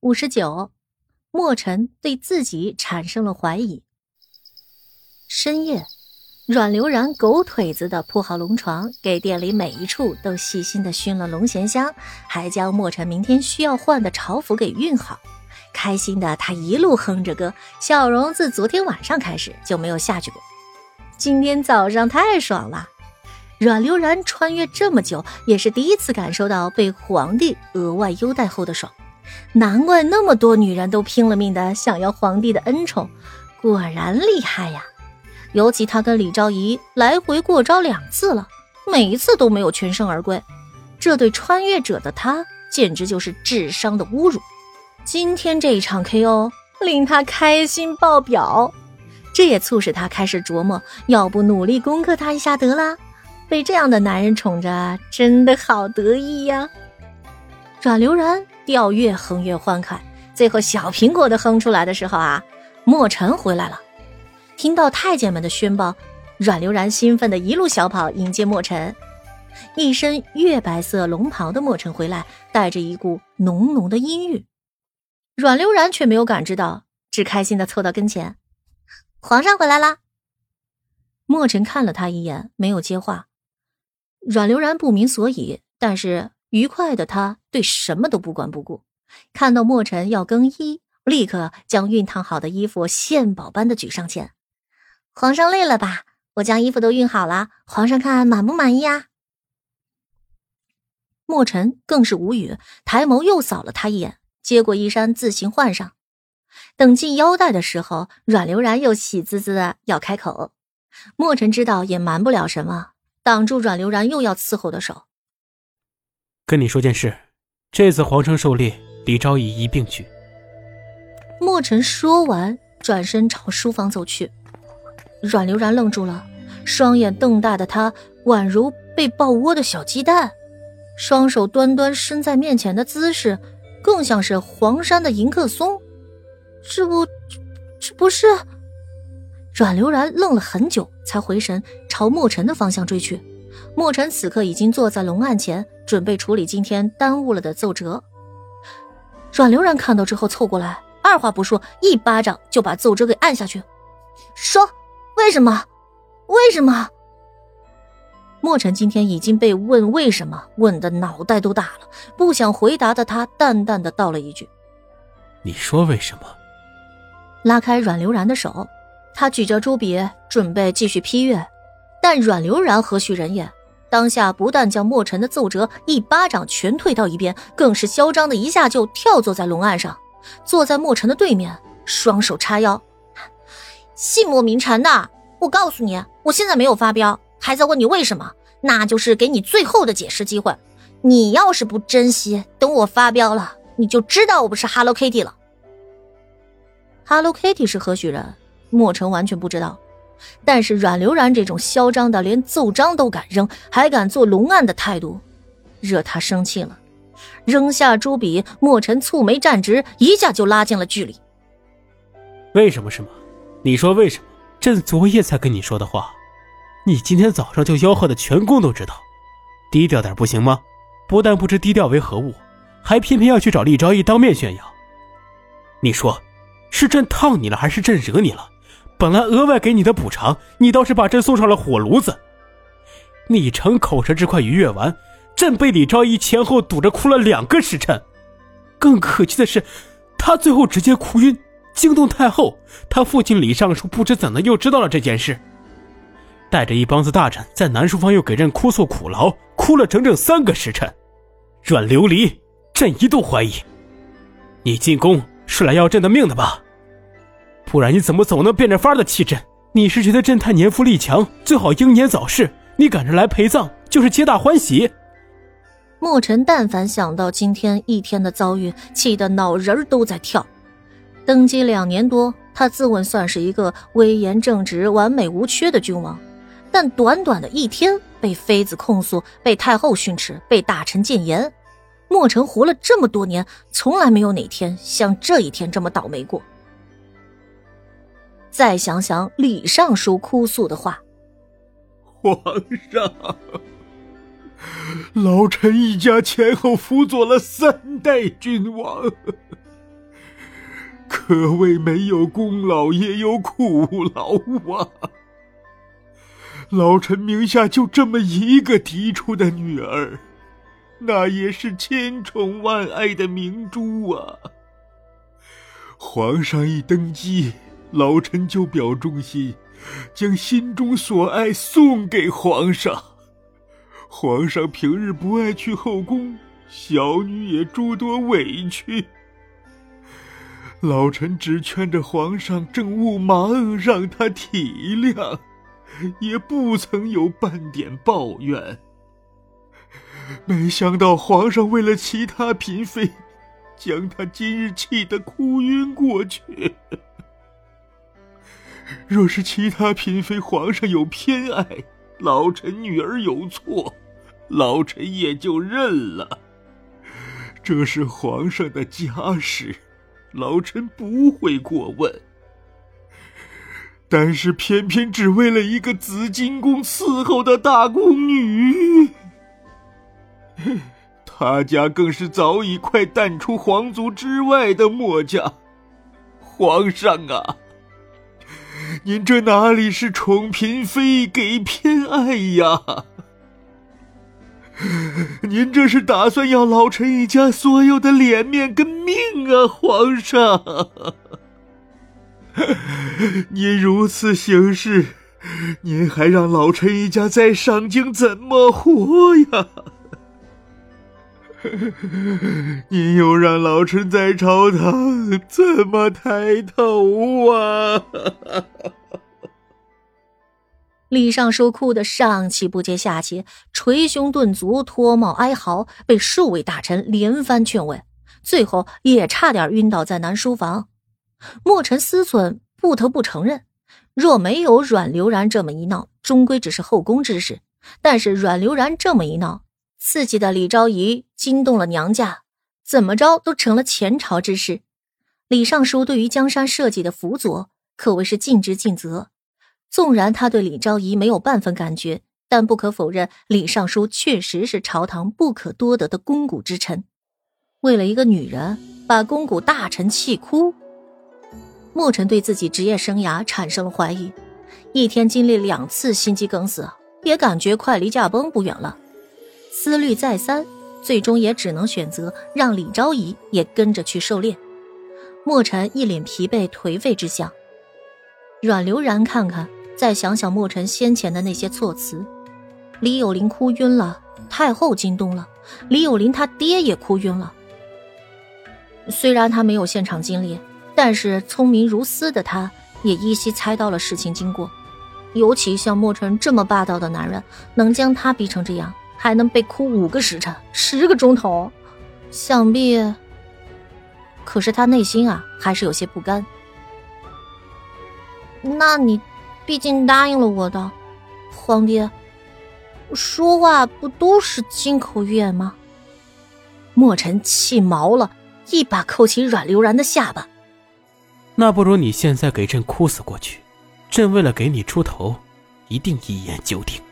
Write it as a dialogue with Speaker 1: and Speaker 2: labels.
Speaker 1: 五十九，墨尘对自己产生了怀疑。深夜，阮流然狗腿子的铺好龙床，给店里每一处都细心的熏了龙涎香，还将墨尘明天需要换的朝服给熨好。开心的他一路哼着歌，笑容自昨天晚上开始就没有下去过。今天早上太爽了。阮流然穿越这么久，也是第一次感受到被皇帝额外优待后的爽。难怪那么多女人都拼了命的想要皇帝的恩宠，果然厉害呀！尤其他跟李昭仪来回过招两次了，每一次都没有全身而归，这对穿越者的他简直就是智商的侮辱。今天这一场 KO 令他开心爆表，这也促使他开始琢磨，要不努力攻克他一下得了。被这样的男人宠着，真的好得意呀！阮流然调越哼越欢快，最后小苹果的哼出来的时候啊，墨尘回来了。听到太监们的宣报，阮流然兴奋的一路小跑迎接墨尘。一身月白色龙袍的墨尘回来，带着一股浓浓的阴郁。阮流然却没有感知到，只开心的凑到跟前：“皇上回来啦！”墨尘看了他一眼，没有接话。阮流然不明所以，但是愉快的他对什么都不管不顾。看到墨尘要更衣，立刻将熨烫好的衣服献宝般的举上前。皇上累了吧？我将衣服都熨好了，皇上看满不满意啊？墨尘更是无语，抬眸又扫了他一眼，接过衣衫自行换上。等系腰带的时候，阮流然又喜滋滋的要开口。墨尘知道也瞒不了什么。挡住阮流然又要伺候的手，
Speaker 2: 跟你说件事，这次皇城狩猎，李昭仪一并去。
Speaker 1: 墨尘说完，转身朝书房走去。阮流然愣住了，双眼瞪大的他宛如被爆窝的小鸡蛋，双手端端伸在面前的姿势，更像是黄山的迎客松。这不，这不是？阮流然愣了很久，才回神，朝墨尘的方向追去。墨尘此刻已经坐在龙案前，准备处理今天耽误了的奏折。阮流然看到之后，凑过来，二话不说，一巴掌就把奏折给按下去，说：“为什么？为什么？”墨尘今天已经被问为什么问的脑袋都大了，不想回答的他淡淡的道了一句：“
Speaker 2: 你说为什么？”
Speaker 1: 拉开阮流然的手。他举着朱笔准备继续批阅，但阮流然何许人也？当下不但将墨尘的奏折一巴掌全推到一边，更是嚣张的一下就跳坐在龙案上，坐在墨尘的对面，双手叉腰。信莫名尘的，我告诉你，我现在没有发飙，还在问你为什么，那就是给你最后的解释机会。你要是不珍惜，等我发飙了，你就知道我不是 Hello Kitty 了。Hello Kitty 是何许人？墨尘完全不知道，但是阮流然这种嚣张的连奏章都敢扔，还敢做龙案的态度，惹他生气了。扔下朱笔，墨尘蹙眉站直，一下就拉近了距离。
Speaker 2: 为什么？是吗？你说为什么？朕昨夜才跟你说的话，你今天早上就吆喝的全宫都知道。低调点不行吗？不但不知低调为何物，还偏偏要去找厉昭义当面炫耀。你说，是朕烫你了，还是朕惹你了？本来额外给你的补偿，你倒是把朕送上了火炉子。你逞口舌之快逾越完，朕被李昭仪前后堵着哭了两个时辰。更可气的是，他最后直接哭晕，惊动太后。他父亲李尚书不知怎的又知道了这件事，带着一帮子大臣在南书房又给朕哭诉苦劳，哭了整整三个时辰。阮琉璃，朕一度怀疑，你进宫是来要朕的命的吧？不然你怎么总能变着法的气朕？你是觉得朕太年富力强，最好英年早逝？你赶着来陪葬，就是皆大欢喜。
Speaker 1: 墨尘但凡想到今天一天的遭遇，气得脑仁儿都在跳。登基两年多，他自问算是一个威严正直、完美无缺的君王，但短短的一天，被妃子控诉，被太后训斥，被大臣谏言，墨尘活了这么多年，从来没有哪天像这一天这么倒霉过。再想想李尚书哭诉的话：“
Speaker 3: 皇上，老臣一家前后辅佐了三代君王，可谓没有功劳也有苦劳啊！老臣名下就这么一个嫡出的女儿，那也是千宠万爱的明珠啊！皇上一登基，老臣就表忠心，将心中所爱送给皇上。皇上平日不爱去后宫，小女也诸多委屈。老臣只劝着皇上政务忙，让他体谅。也不曾有半点抱怨。没想到皇上为了其他嫔妃，将他今日气得哭晕过去。若是其他嫔妃皇上有偏爱，老臣女儿有错，老臣也就认了。这是皇上的家事，老臣不会过问。但是偏偏只为了一个紫金宫伺候的大宫女，他家更是早已快淡出皇族之外的墨家。皇上啊，您这哪里是宠嫔妃给偏爱呀？您这是打算要老臣一家所有的脸面跟命啊，皇上！您如此行事，您还让老臣一家在上京怎么活呀？您又让老臣在朝堂怎么抬头啊？
Speaker 1: 李尚书哭得上气不接下气，捶胸顿足，脱帽哀嚎，被数位大臣连番劝慰，最后也差点晕倒在南书房。墨尘思忖，不得不承认，若没有阮流然这么一闹，终归只是后宫之事。但是阮流然这么一闹，刺激的李昭仪惊动了娘家，怎么着都成了前朝之事。李尚书对于江山社稷的辅佐，可谓是尽职尽责。纵然他对李昭仪没有半分感觉，但不可否认，李尚书确实是朝堂不可多得的肱骨之臣。为了一个女人，把肱骨大臣气哭。墨尘对自己职业生涯产生了怀疑，一天经历两次心肌梗死，也感觉快离驾崩不远了。思虑再三，最终也只能选择让李昭仪也跟着去狩猎。墨尘一脸疲惫颓废之相。阮流然看看，再想想墨尘先前的那些措辞，李有林哭晕了，太后惊动了，李有林他爹也哭晕了。虽然他没有现场经历。但是聪明如斯的他，也依稀猜到了事情经过。尤其像墨尘这么霸道的男人，能将他逼成这样，还能被哭五个时辰、十个钟头，想必……可是他内心啊，还是有些不甘。那你，毕竟答应了我的，皇帝，说话不都是金口玉言吗？墨尘气毛了，一把扣起阮流然的下巴。
Speaker 2: 那不如你现在给朕哭死过去，朕为了给你出头，一定一言九鼎。